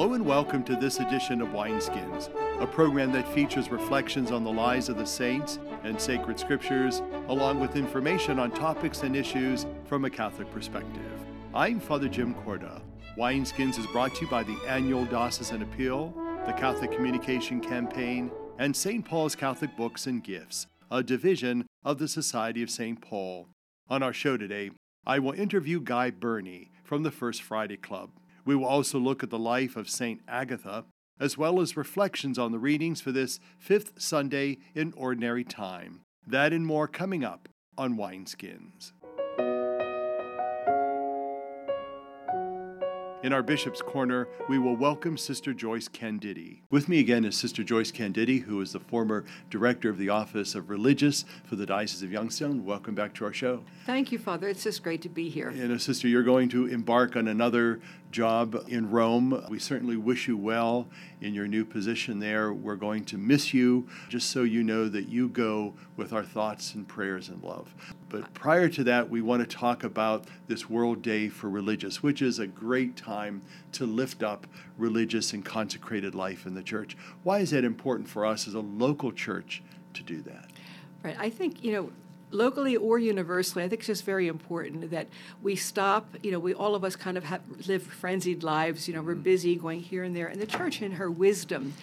Hello and welcome to this edition of Wineskins, a program that features reflections on the lives of the saints and sacred scriptures, along with information on topics and issues from a Catholic perspective. I'm Father Jim Korda. Wineskins is brought to you by the annual Diocesan Appeal, the Catholic Communication Campaign, and St. Paul's Catholic Books and Gifts, a division of the Society of St. Paul. On our show today, I will interview Guy Burney from the First Friday Club. We will also look at the life of St. Agatha, as well as reflections on the readings for this fifth Sunday in Ordinary Time. That and more coming up on Wineskins. In our Bishop's Corner, we will welcome Sister Joyce Candidi. With me again is Sister Joyce Candidi, who is the former director of the Office of Religious for the Diocese of Youngstown. Welcome back to our show. Thank you, Father. It's just great to be here. You uh, know, Sister, you're going to embark on another job in Rome. We certainly wish you well in your new position there. We're going to miss you, just so you know that you go with our thoughts and prayers and love. But prior to that, we want to talk about this World Day for Religious, which is a great time to lift up religious and consecrated life in the church. Why is that important for us as a local church to do that? Right. I think, you know, locally or universally, I think it's just very important that we stop. You know, we all of us kind of have, live frenzied lives. You know, we're mm. busy going here and there, and the church, in her wisdom,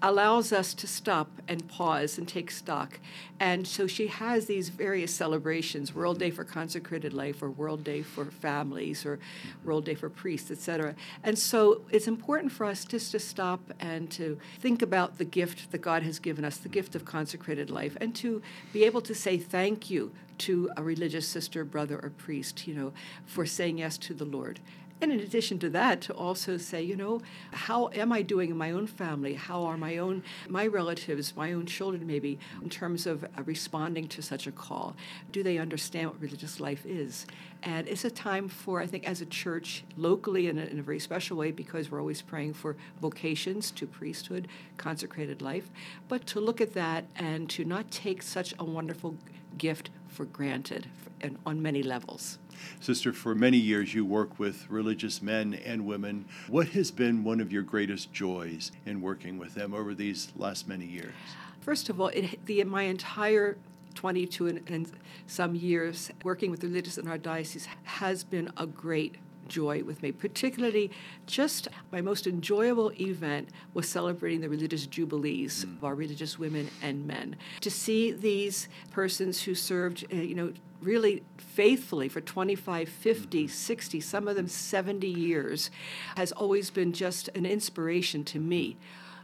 allows us to stop and pause and take stock. And so she has these various celebrations World Day for Consecrated Life, or World Day for Families, or World Day for Priests, etc. And so it's important for us just to stop and to think about the gift that God has given us, the gift of consecrated life, and to be able to say thank you to a religious sister, brother, or priest, you know, for saying yes to the Lord. And in addition to that, to also say, you know, how am I doing in my own family? How are my own, my relatives, my own children maybe, in terms of uh, responding to such a call? Do they understand what religious life is? And it's a time for, I think, as a church, locally in a, in a very special way, because we're always praying for vocations to priesthood, consecrated life, but to look at that and to not take such a wonderful gift for granted and on many levels. Sister, for many years you work with religious men and women. What has been one of your greatest joys in working with them over these last many years? First of all, it, the, my entire 22 and, and some years working with religious in our diocese has been a great joy with me. Particularly, just my most enjoyable event was celebrating the religious jubilees mm. of our religious women and men. To see these persons who served, uh, you know, really faithfully for 25, 50, mm-hmm. 60, some of them 70 years has always been just an inspiration to me.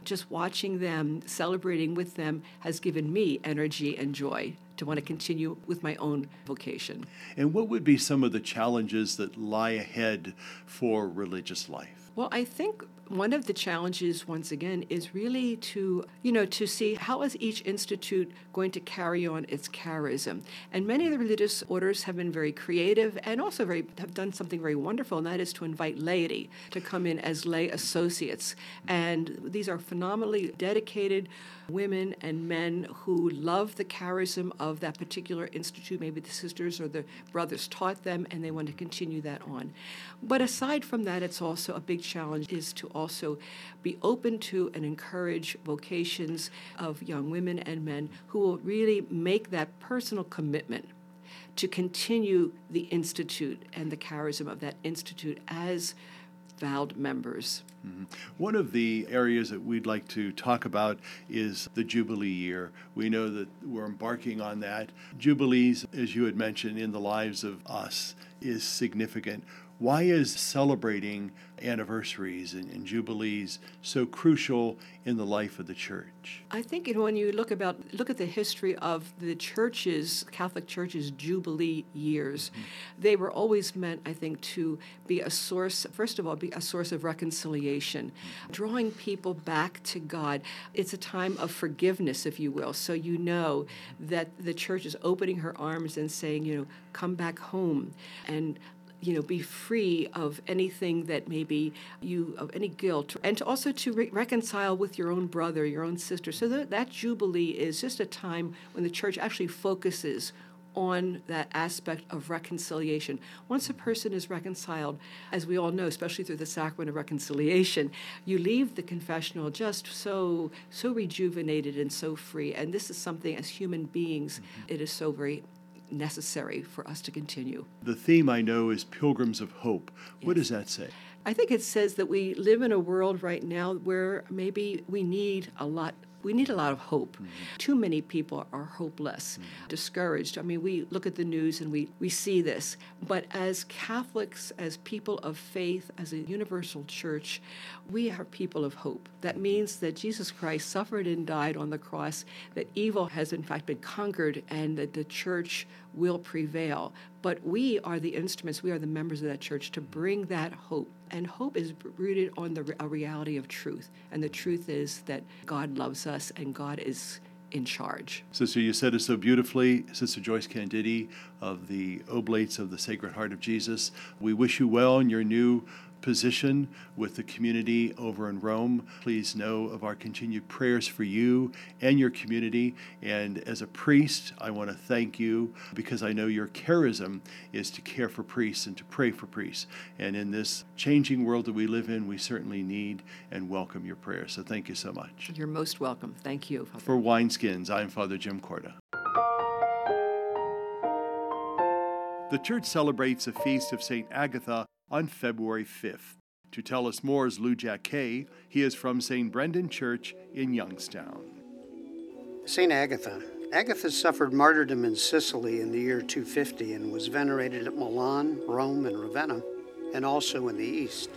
Just watching them, celebrating with them, has given me energy and joy to want to continue with my own vocation. And what would be some of the challenges that lie ahead for religious life? Well, I think one of the challenges once again is really to you know to see how is each institute going to carry on its charism. And many of the religious orders have been very creative and also very have done something very wonderful and that is to invite laity to come in as lay associates. And these are phenomenally dedicated women and men who love the charism of that particular institute. Maybe the sisters or the brothers taught them and they want to continue that on. But aside from that it's also a big challenge is to also be open to and encourage vocations of young women and men who will really make that personal commitment to continue the institute and the charism of that institute as vowed members. Mm-hmm. One of the areas that we'd like to talk about is the Jubilee year. We know that we're embarking on that. Jubilees, as you had mentioned, in the lives of us is significant. Why is celebrating anniversaries and, and, jubilees so crucial in the life of the church? I think when you look about look at the history of the churches, Catholic churches' jubilee years, mm-hmm. they were always meant, I think, to be a source. First of all, be a source of reconciliation, mm-hmm. drawing people back to God. It's a time of forgiveness, if you will. So you know that the church is opening her arms and saying, you know, come back home and you know, be free of anything that maybe you, of any guilt, and to also to re- reconcile with your own brother, your own sister. So that, that Jubilee is just a time when the church actually focuses on that aspect of reconciliation. Once a person is reconciled, as we all know, especially through the sacrament of reconciliation, you leave the confessional just so so rejuvenated and so free. And this is something as human beings, mm-hmm. it is so very necessary for us to continue. The theme I know is Pilgrims of Hope. Yes. What does that say? I think it says that we live in a world right now where maybe we need a lot we need a lot of hope. Mm-hmm. Too many people are hopeless, mm-hmm. discouraged. I mean, we look at the news and we, we see this. But as Catholics, as people of faith, as a universal church, we are people of hope. That means that Jesus Christ suffered and died on the cross, that evil has in fact been conquered, and that the church will prevail. But we are the instruments, we are the members of that church to bring that hope. And hope is rooted on the a reality of truth. And the truth is that God loves us and God is in charge. Sister, you said it so beautifully, Sister Joyce Candidi of the Oblates of the Sacred Heart of Jesus. We wish you well in your new position with the community over in Rome. Please know of our continued prayers for you and your community. And as a priest, I want to thank you because I know your charism is to care for priests and to pray for priests. And in this changing world that we live in, we certainly need and welcome your prayers. So thank you so much. You're most welcome. Thank you. Father. For Wineskins, I'm Father Jim Korda. The church celebrates the feast of St. Agatha on February 5th. To tell us more is Lou Jacquet. He is from St. Brendan Church in Youngstown. St. Agatha. Agatha suffered martyrdom in Sicily in the year 250 and was venerated at Milan, Rome, and Ravenna, and also in the East.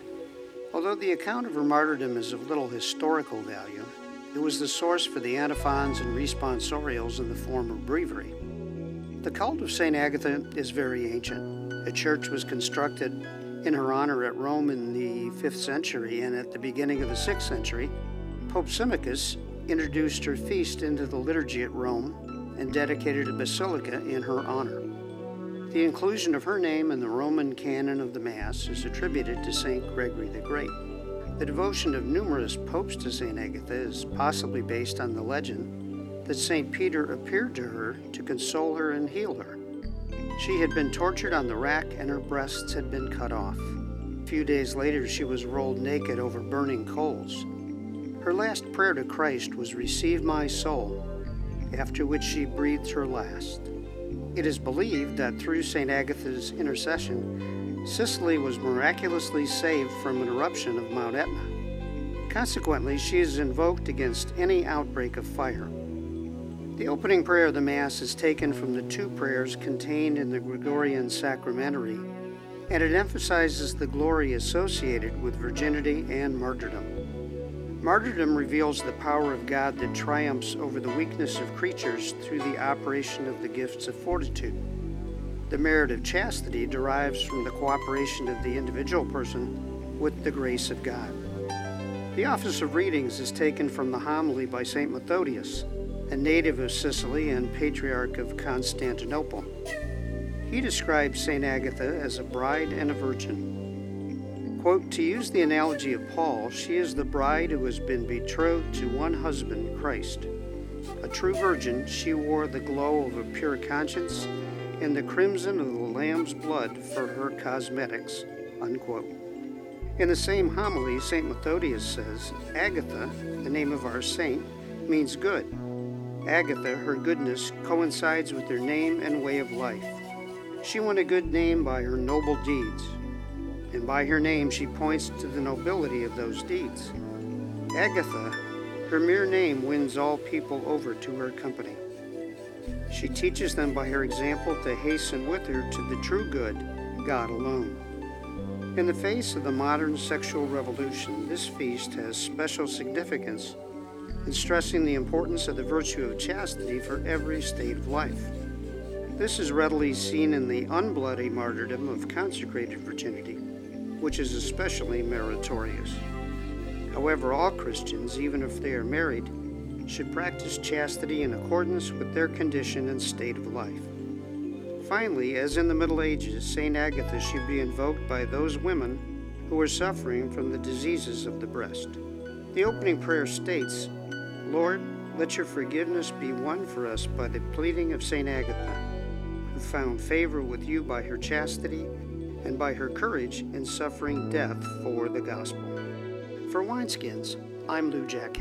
Although the account of her martyrdom is of little historical value, it was the source for the antiphons and responsorials in the form of breviary. The cult of St. Agatha is very ancient. A church was constructed in her honor at Rome in the 5th century, and at the beginning of the 6th century, Pope Symmachus introduced her feast into the liturgy at Rome and dedicated a basilica in her honor. The inclusion of her name in the Roman canon of the Mass is attributed to St. Gregory the Great. The devotion of numerous popes to St. Agatha is possibly based on the legend that St. Peter appeared to her to console her and heal her. She had been tortured on the rack and her breasts had been cut off. A few days later, she was rolled naked over burning coals. Her last prayer to Christ was, Receive my soul, after which she breathed her last. It is believed that through St. Agatha's intercession, Sicily was miraculously saved from an eruption of Mount Etna. Consequently, she is invoked against any outbreak of fire. The opening prayer of the Mass is taken from the two prayers contained in the Gregorian Sacramentary, and it emphasizes the glory associated with virginity and martyrdom. Martyrdom reveals the power of God that triumphs over the weakness of creatures through the operation of the gifts of fortitude. The merit of chastity derives from the cooperation of the individual person with the grace of God. The office of readings is taken from the homily by St. Methodius a native of Sicily and patriarch of Constantinople. He describes St. Agatha as a bride and a virgin. Quote, to use the analogy of Paul, she is the bride who has been betrothed to one husband, Christ. A true virgin, she wore the glow of a pure conscience and the crimson of the Lamb's blood for her cosmetics. Unquote. In the same homily, St. Methodius says, Agatha, the name of our saint, means good Agatha, her goodness coincides with her name and way of life. She won a good name by her noble deeds, and by her name she points to the nobility of those deeds. Agatha, her mere name wins all people over to her company. She teaches them by her example to hasten with her to the true good, God alone. In the face of the modern sexual revolution, this feast has special significance and stressing the importance of the virtue of chastity for every state of life. This is readily seen in the unbloody martyrdom of consecrated virginity, which is especially meritorious. However, all Christians, even if they are married, should practice chastity in accordance with their condition and state of life. Finally, as in the Middle Ages, St. Agatha should be invoked by those women who are suffering from the diseases of the breast. The opening prayer states, Lord, let your forgiveness be won for us by the pleading of St. Agatha, who found favor with you by her chastity and by her courage in suffering death for the gospel. For Wineskins, I'm Lou Jack.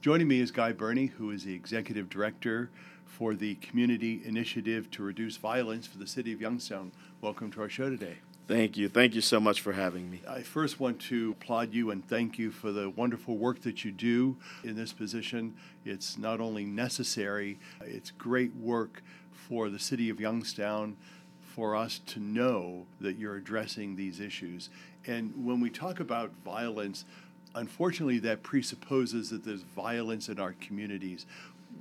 Joining me is Guy Burney, who is the Executive Director for the Community Initiative to Reduce Violence for the City of Youngstown. Welcome to our show today. Thank you. Thank you so much for having me. I first want to applaud you and thank you for the wonderful work that you do in this position. It's not only necessary, it's great work for the City of Youngstown for us to know that you're addressing these issues. And when we talk about violence, unfortunately, that presupposes that there's violence in our communities.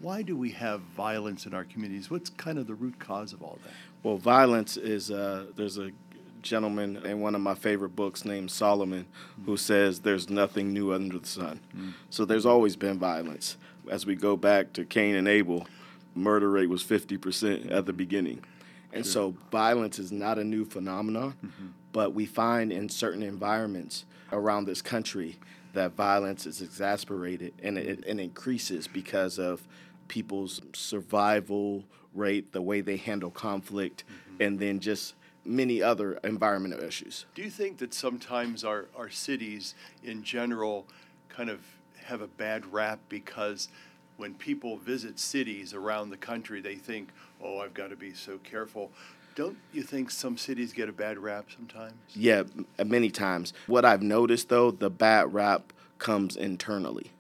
Why do we have violence in our communities? What's kind of the root cause of all that? Well, violence is uh, there's a gentleman in one of my favorite books named Solomon who says there's nothing new under the sun. Mm. So there's always been violence. As we go back to Cain and Abel, murder rate was 50% at the beginning. And sure. so violence is not a new phenomenon, mm-hmm. but we find in certain environments around this country that violence is exasperated and it, it increases because of people's survival rate, the way they handle conflict, mm-hmm. and then just many other environmental issues. Do you think that sometimes our, our cities in general kind of have a bad rap because when people visit cities around the country, they think, oh, I've got to be so careful. Don't you think some cities get a bad rap sometimes? Yeah, many times. What I've noticed though, the bad rap comes internally.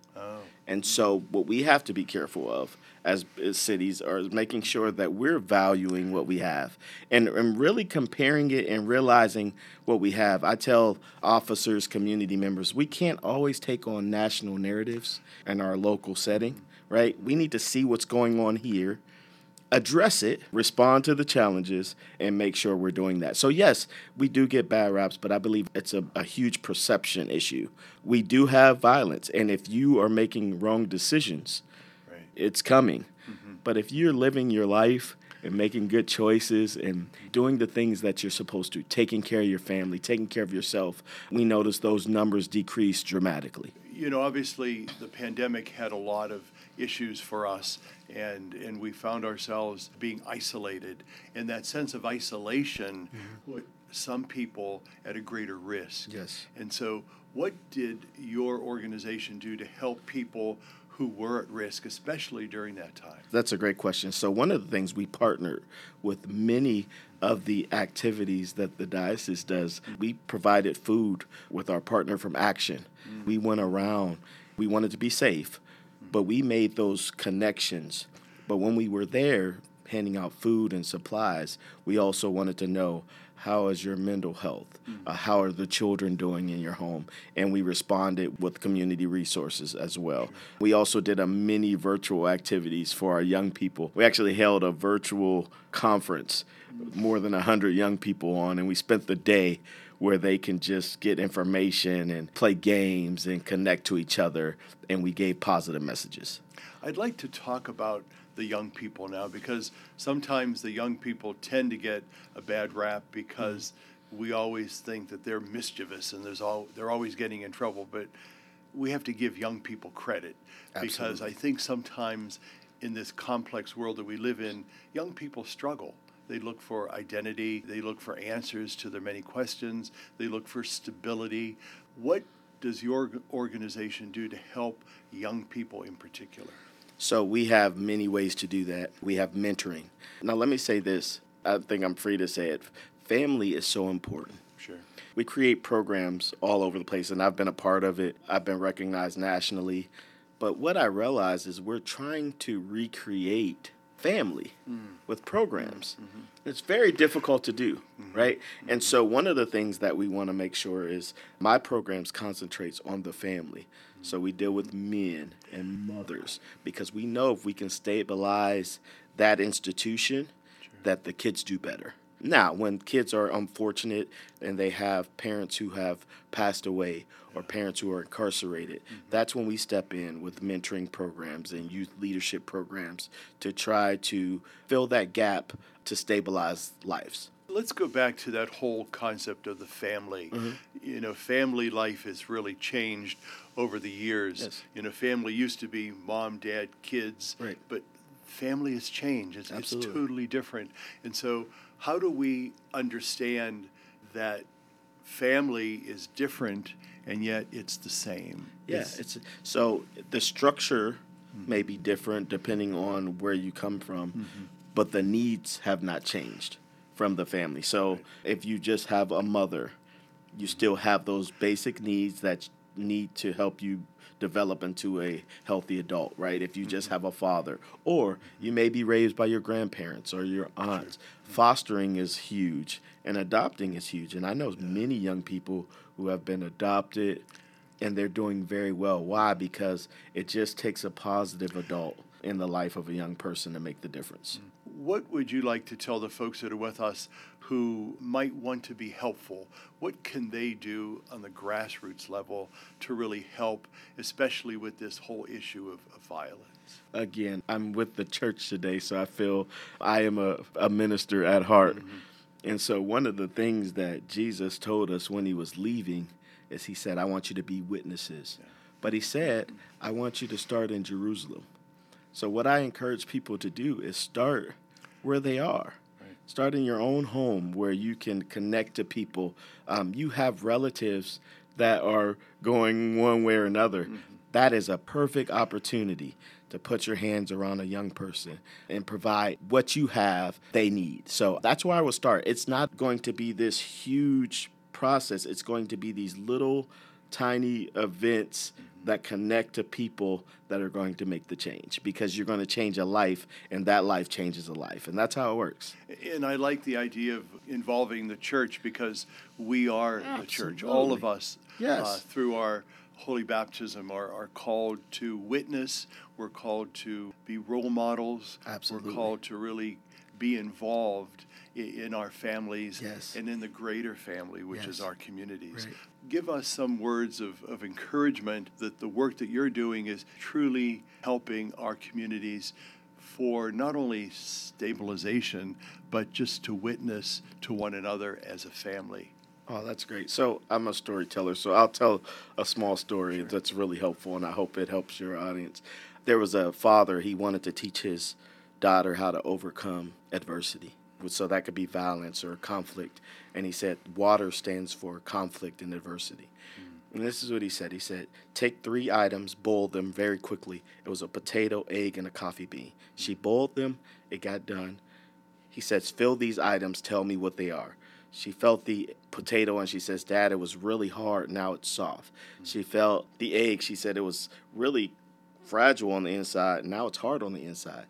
And so, what we have to be careful of as, as cities are making sure that we're valuing what we have and, and really comparing it and realizing what we have. I tell officers, community members, we can't always take on national narratives in our local setting, right? We need to see what's going on here address it, respond to the challenges, and make sure we're doing that. So, yes, we do get bad raps, but I believe it's a, a, huge perception issue. We do have violence, and if you are making wrong decisions, right. it's coming. Mm-hmm. But if you're living your life and making good choices and doing the things that you're supposed to, taking care of your family, taking care of yourself, we notice those numbers decrease dramatically. You know, obviously, the pandemic had a lot of issues for us, and, and we found ourselves being isolated. And that sense of isolation mm-hmm. put some people at a greater risk. Yes. And so, what did your organization do to help people who were at risk, especially during that time? That's a great question. So, one of the things we partnered with many of the activities that the diocese does, we provided food with our partner from Action. Mm. We went around, we wanted to be safe, but we made those connections. But when we were there handing out food and supplies, we also wanted to know how is your mental health? Mm-hmm. Uh, how are the children doing in your home? And we responded with community resources as well. We also did a mini virtual activities for our young people. We actually held a virtual conference, more than 100 young people on, and we spent the day where they can just get information and play games and connect to each other. And we gave positive messages. I'd like to talk about the young people now because sometimes the young people tend to get a bad rap because mm-hmm. we always think that they're mischievous and there's all they're always getting in trouble. But we have to give young people credit Absolutely. because I think sometimes in this complex world that we live in, young people struggle they look for identity. They look for answers to their many questions. They look for stability. What does your organization do to help young people in particular? So, we have many ways to do that. We have mentoring. Now, let me say this I think I'm free to say it. Family is so important. Sure. We create programs all over the place, and I've been a part of it. I've been recognized nationally. But what I realize is we're trying to recreate family mm. with programs. Mm-hmm. It's very difficult to do, mm-hmm. right? Mm-hmm. And so one of the things that we want to make sure is my programs concentrates on the family. So we deal with men and mothers because we know if we can stabilize that institution sure. that the kids do better. Now, when kids are unfortunate and they have parents who have passed away or parents who are incarcerated, mm-hmm. that's when we step in with mentoring programs and youth leadership programs to try to fill that gap to stabilize lives. let's go back to that whole concept of the family. Mm-hmm. You know, family life has really changed over the years. Yes. You know, family used to be mom, dad, kids, Right. but family has changed. It's, it's totally different. And so, how do we understand that family is different and yet it's the same? Yeah, It's- it's so the structure may be different depending on where you come from, mm-hmm. but the needs have not changed from the family. So if you just have a mother, you still have those basic needs that need to help you develop into a healthy adult, right? If you just have a father, or you may be raised by your grandparents or your aunts. Fostering is huge and adopting is huge. And I know many young people who have been adopted and they're doing very well. Why? Because it just takes a positive adult in the life of a young person to make the difference. Mm. What would you like to tell the folks that are with us who might want to be helpful? What can they do on the grassroots level to really help, especially with this whole issue of, of violence? Again, I'm with the church today, so I feel I am a, a minister at heart. Mm-hmm. And so, one of the things that Jesus told us when he was leaving is he said, I want you to be witnesses. But he said, I want you to start in Jerusalem. So, what I encourage people to do is start where they are. Start in your own home where you can connect to people. Um, you have relatives that are going one way or another. That is a perfect opportunity to put your hands around a young person and provide what you have they need. So that's where I will start. It's not going to be this huge process, it's going to be these little tiny events that connect to people that are going to make the change because you're going to change a life and that life changes a life and that's how it works And I like the idea of involving the church because we are the church. All of us, Yes. uh, through our holy baptism, are, are called to witness. We're called to be role models. Absolutely. We're called to really be involved in our families Yes. and in the greater family, which is our communities. Right. Give us some words of, of encouragement that the work that you're doing is truly helping our communities for not only stabilization, but just to witness to one another as a family. Oh, that's great. So I'm a storyteller, so I'll tell a small story that's really helpful, and I hope it helps your audience. There was a father, he wanted to teach his daughter how to overcome adversity. So that could be violence or conflict. And he said, water stands for conflict and adversity. Mm. And this is what he said. He said, take three items, boil them very quickly. It was a potato, egg, and a coffee bean. She mm. boiled them, it got done. He says, fill these items, tell me what they are. She felt the potato and she says, Dad, it was really hard. Now it's soft. Mm. She felt the egg. She said it was really fragile on the inside. Now it's hard on the inside.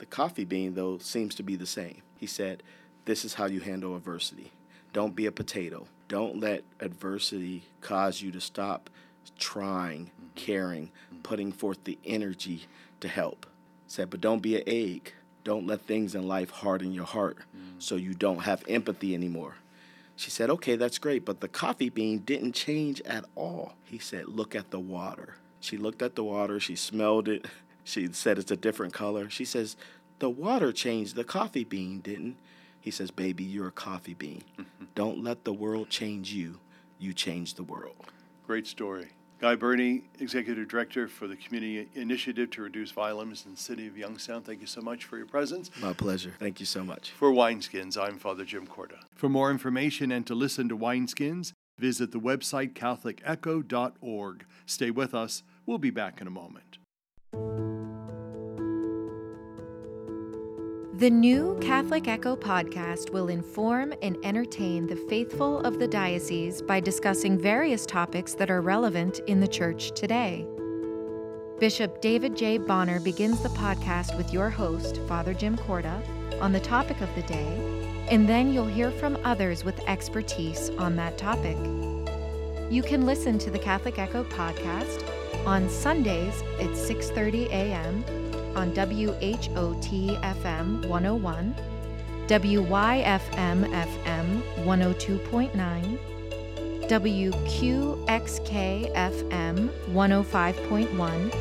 The coffee bean, though, seems to be the same. He said, This is how you handle adversity. Don't be a potato. Don't let adversity cause you to stop trying, caring, putting forth the energy to help. Said, but don't be an egg. Don't let things in life harden your heart so you don't have empathy anymore. She said, Okay, that's great, but the coffee bean didn't change at all. He said, Look at the water. She looked at the water, she smelled it, she said it's a different color. She says, The water changed, the coffee bean didn't. He says, Baby, you're a coffee bean. Don't let the world change you, you change the world. Great story. Guy Burney, Executive Director for the Community Initiative to Reduce Violence in the City of Youngstown, thank you so much for your presence. My pleasure. Thank you so much. For Wineskins, I'm Father Jim Korda. For more information and to listen to Wineskins, visit the website catholicecho.org. Stay with us. We'll be back in a moment. The new Catholic Echo podcast will inform and entertain the faithful of the diocese by discussing various topics that are relevant in the church today. Bishop David J. Bonner begins the podcast with your host, Father Jim Korda, on the topic of the day, and then you'll hear from others with expertise on that topic. You can listen to the Catholic Echo podcast on Sundays at 6:30 a.m. on WHOT FM 101, WYFM FM 102.9, WQXK FM 105.1,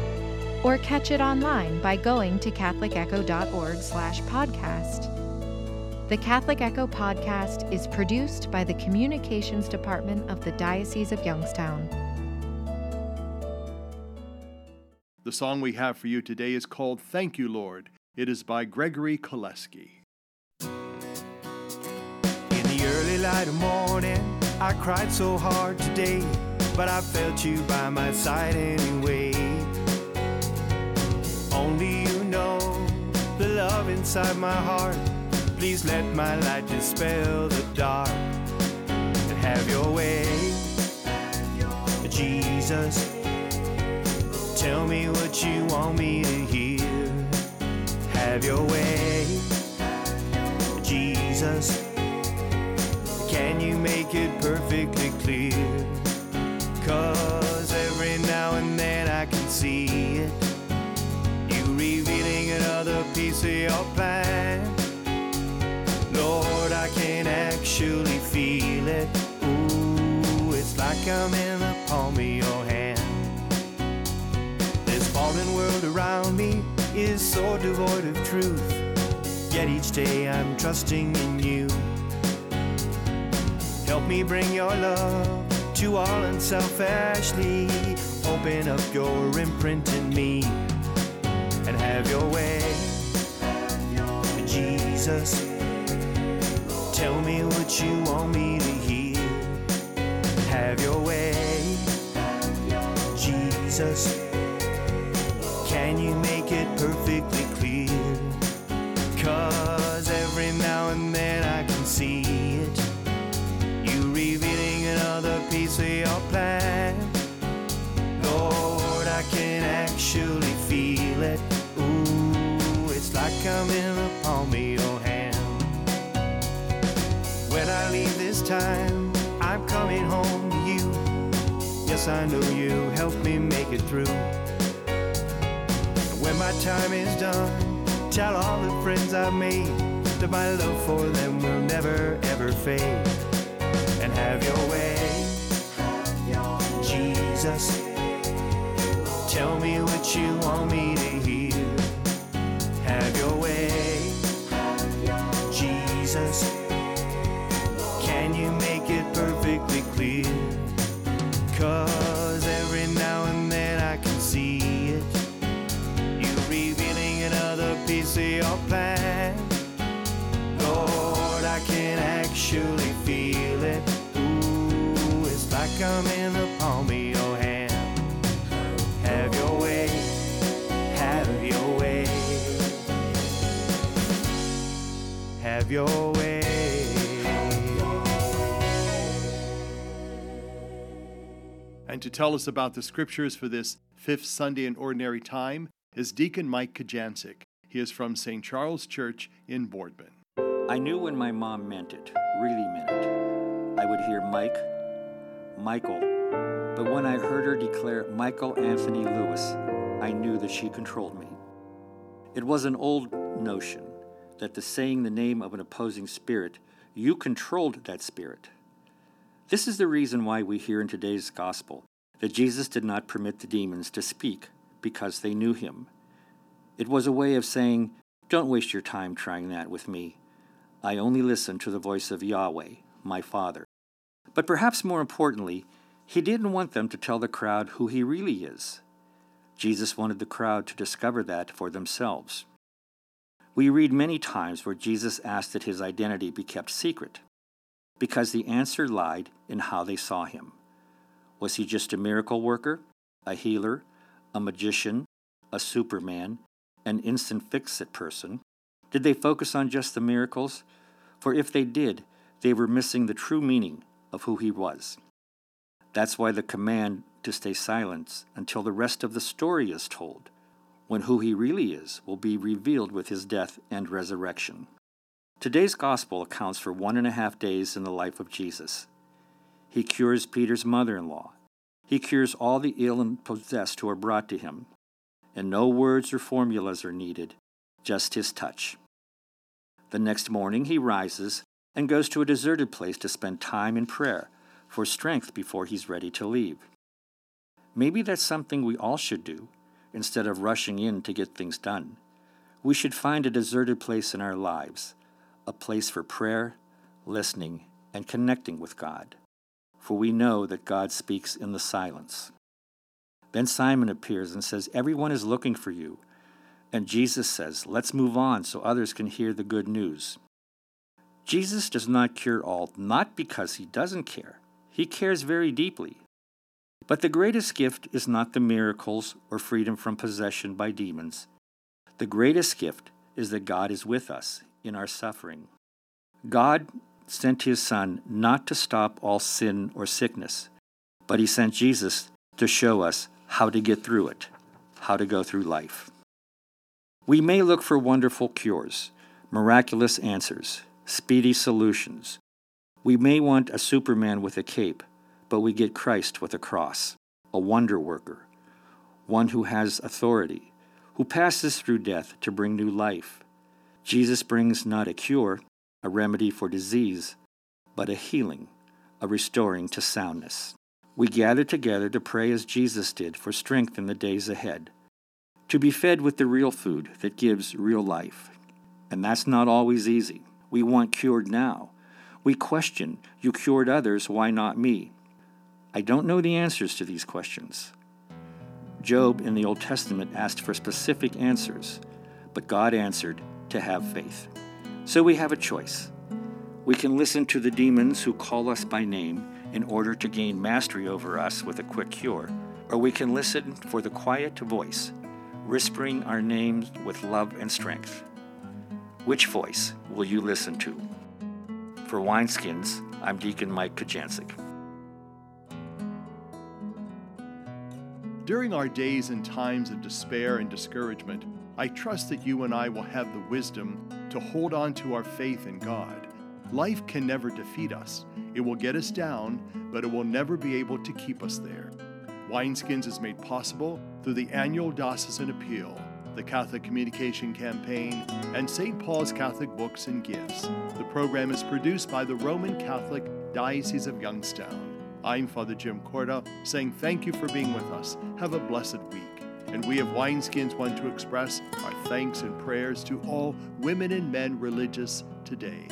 or catch it online by going to catholicecho.org/podcast. The Catholic Echo podcast is produced by the Communications Department of the Diocese of Youngstown. The song we have for you today is called Thank You, Lord. It is by Gregory Koleske. In the early light of morning, I cried so hard today, but I felt you by my side anyway. Only you know the love inside my heart. Please let my light dispel the dark and have your way. Jesus, tell me what you want me to hear. Have your way. Jesus, can you make it perfectly clear? Cause every now and then I can see it. You revealing another piece of your plan. Lord, I can actually feel it. Ooh, it's like I'm in so devoid of truth. Yet each day I'm trusting in you. Help me bring your love to all unselfishly. Open up your imprint in me and have your way. Jesus, tell me what you want me to hear. Have your way. Jesus, can you make can actually feel it. Ooh, it's like I'm in the palm of your hand. When I leave this time, I'm coming home to you. Yes, I know you help me make it through. And when my time is done, tell all the friends I've made that my love for them will never ever fade. And have your way, Jesus. Tell me what you want me Have your way. And to tell us about the scriptures for this fifth Sunday in Ordinary Time is Deacon Mike Kojancic. He is from St. Charles Church in Boardman. I knew when my mom meant it, really meant it. I would hear Mike, Michael, but when I heard her declare Michael Anthony Lewis, I knew that she controlled me. It was an old notion that the saying the name of an opposing spirit, you controlled that spirit. This is the reason why we hear in today's gospel that Jesus did not permit the demons to speak because they knew him. It was a way of saying, Don't waste your time trying that with me. I only listen to the voice of Yahweh, my Father. But perhaps more importantly, he didn't want them to tell the crowd who he really is. Jesus wanted the crowd to discover that for themselves. We read many times where Jesus asked that his identity be kept secret, because the answer lied in how they saw him. Was he just a miracle worker, a healer, a magician, a superman, an instant fix it person? Did they focus on just the miracles? For if they did, they were missing the true meaning of who he was. That's why the command to stay silent until the rest of the story is told, when who he really is will be revealed with his death and resurrection. Today's gospel accounts for one and a half days in the life of Jesus. He cures Peter's mother in law. He cures all the ill and possessed who are brought to him. And no words or formulas are needed, just his touch. The next morning he rises and goes to a deserted place to spend time in prayer for strength before he's ready to leave. Maybe that's something we all should do instead of rushing in to get things done. We should find a deserted place in our lives, a place for prayer, listening, and connecting with God. For we know that God speaks in the silence. Then Simon appears and says, Everyone is looking for you. And Jesus says, Let's move on so others can hear the good news. Jesus does not cure all, not because he doesn't care. He cares very deeply. But the greatest gift is not the miracles or freedom from possession by demons. The greatest gift is that God is with us in our suffering. God sent his Son not to stop all sin or sickness, but he sent Jesus to show us how to get through it, how to go through life. We may look for wonderful cures, miraculous answers, speedy solutions. We may want a Superman with a cape, but we get Christ with a cross, a wonder worker, one who has authority, who passes through death to bring new life. Jesus brings not a cure, a remedy for disease, but a healing, a restoring to soundness. We gather together to pray as Jesus did for strength in the days ahead, to be fed with the real food that gives real life. And that's not always easy. We want cured now. We question, You cured others, why not me? I don't know the answers to these questions. Job in the Old Testament asked for specific answers, but God answered to have faith. So we have a choice. We can listen to the demons who call us by name in order to gain mastery over us with a quick cure, or we can listen for the quiet voice, whispering our names with love and strength. Which voice will you listen to? For Wineskins, I'm Deacon Mike Kojancic. During our days and times of despair and discouragement, I trust that you and I will have the wisdom to hold on to our faith in God. Life can never defeat us. It will get us down, but it will never be able to keep us there. Wineskins is made possible through the annual Diocesan Appeal, the Catholic Communication Campaign, and St. Paul's Catholic Books and Gifts. The program is produced by the Roman Catholic Diocese of Youngstown. I'm Father Jim Korda, saying thank you for being with us. Have a blessed week. And we of Wineskins want to express our thanks and prayers to all women and men religious today.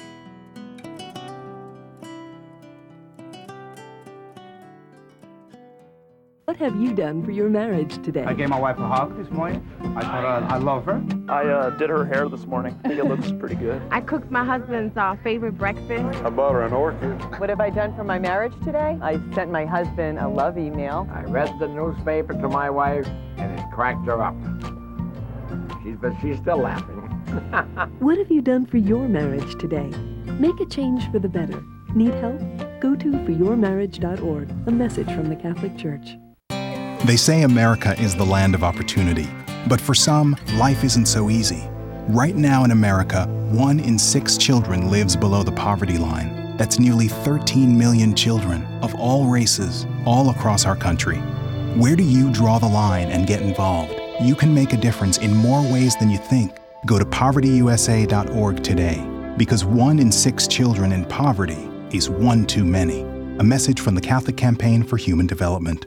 What have you done for your marriage today? I gave my wife a hug this morning. I told her I love her. I uh, did her hair this morning. I think it looks pretty good. I cooked my husband's uh, favorite breakfast. I bought her an orchid. What have I done for my marriage today? I sent my husband a love email. I read the newspaper to my wife, and it cracked her up. She's, but she's still laughing. what have you done for your marriage today? Make a change for the better. Need help? Go to foryourmarriage.org, a message from the Catholic Church. They say America is the land of opportunity, but for some, life isn't so easy. Right now in America, one in six children lives below the poverty line. That's nearly 13 million children of all races, all across our country. Where do you draw the line and get involved? You can make a difference in more ways than you think. Go to povertyusa.org today, because one in six children in poverty is one too many. A message from the Catholic Campaign for Human Development.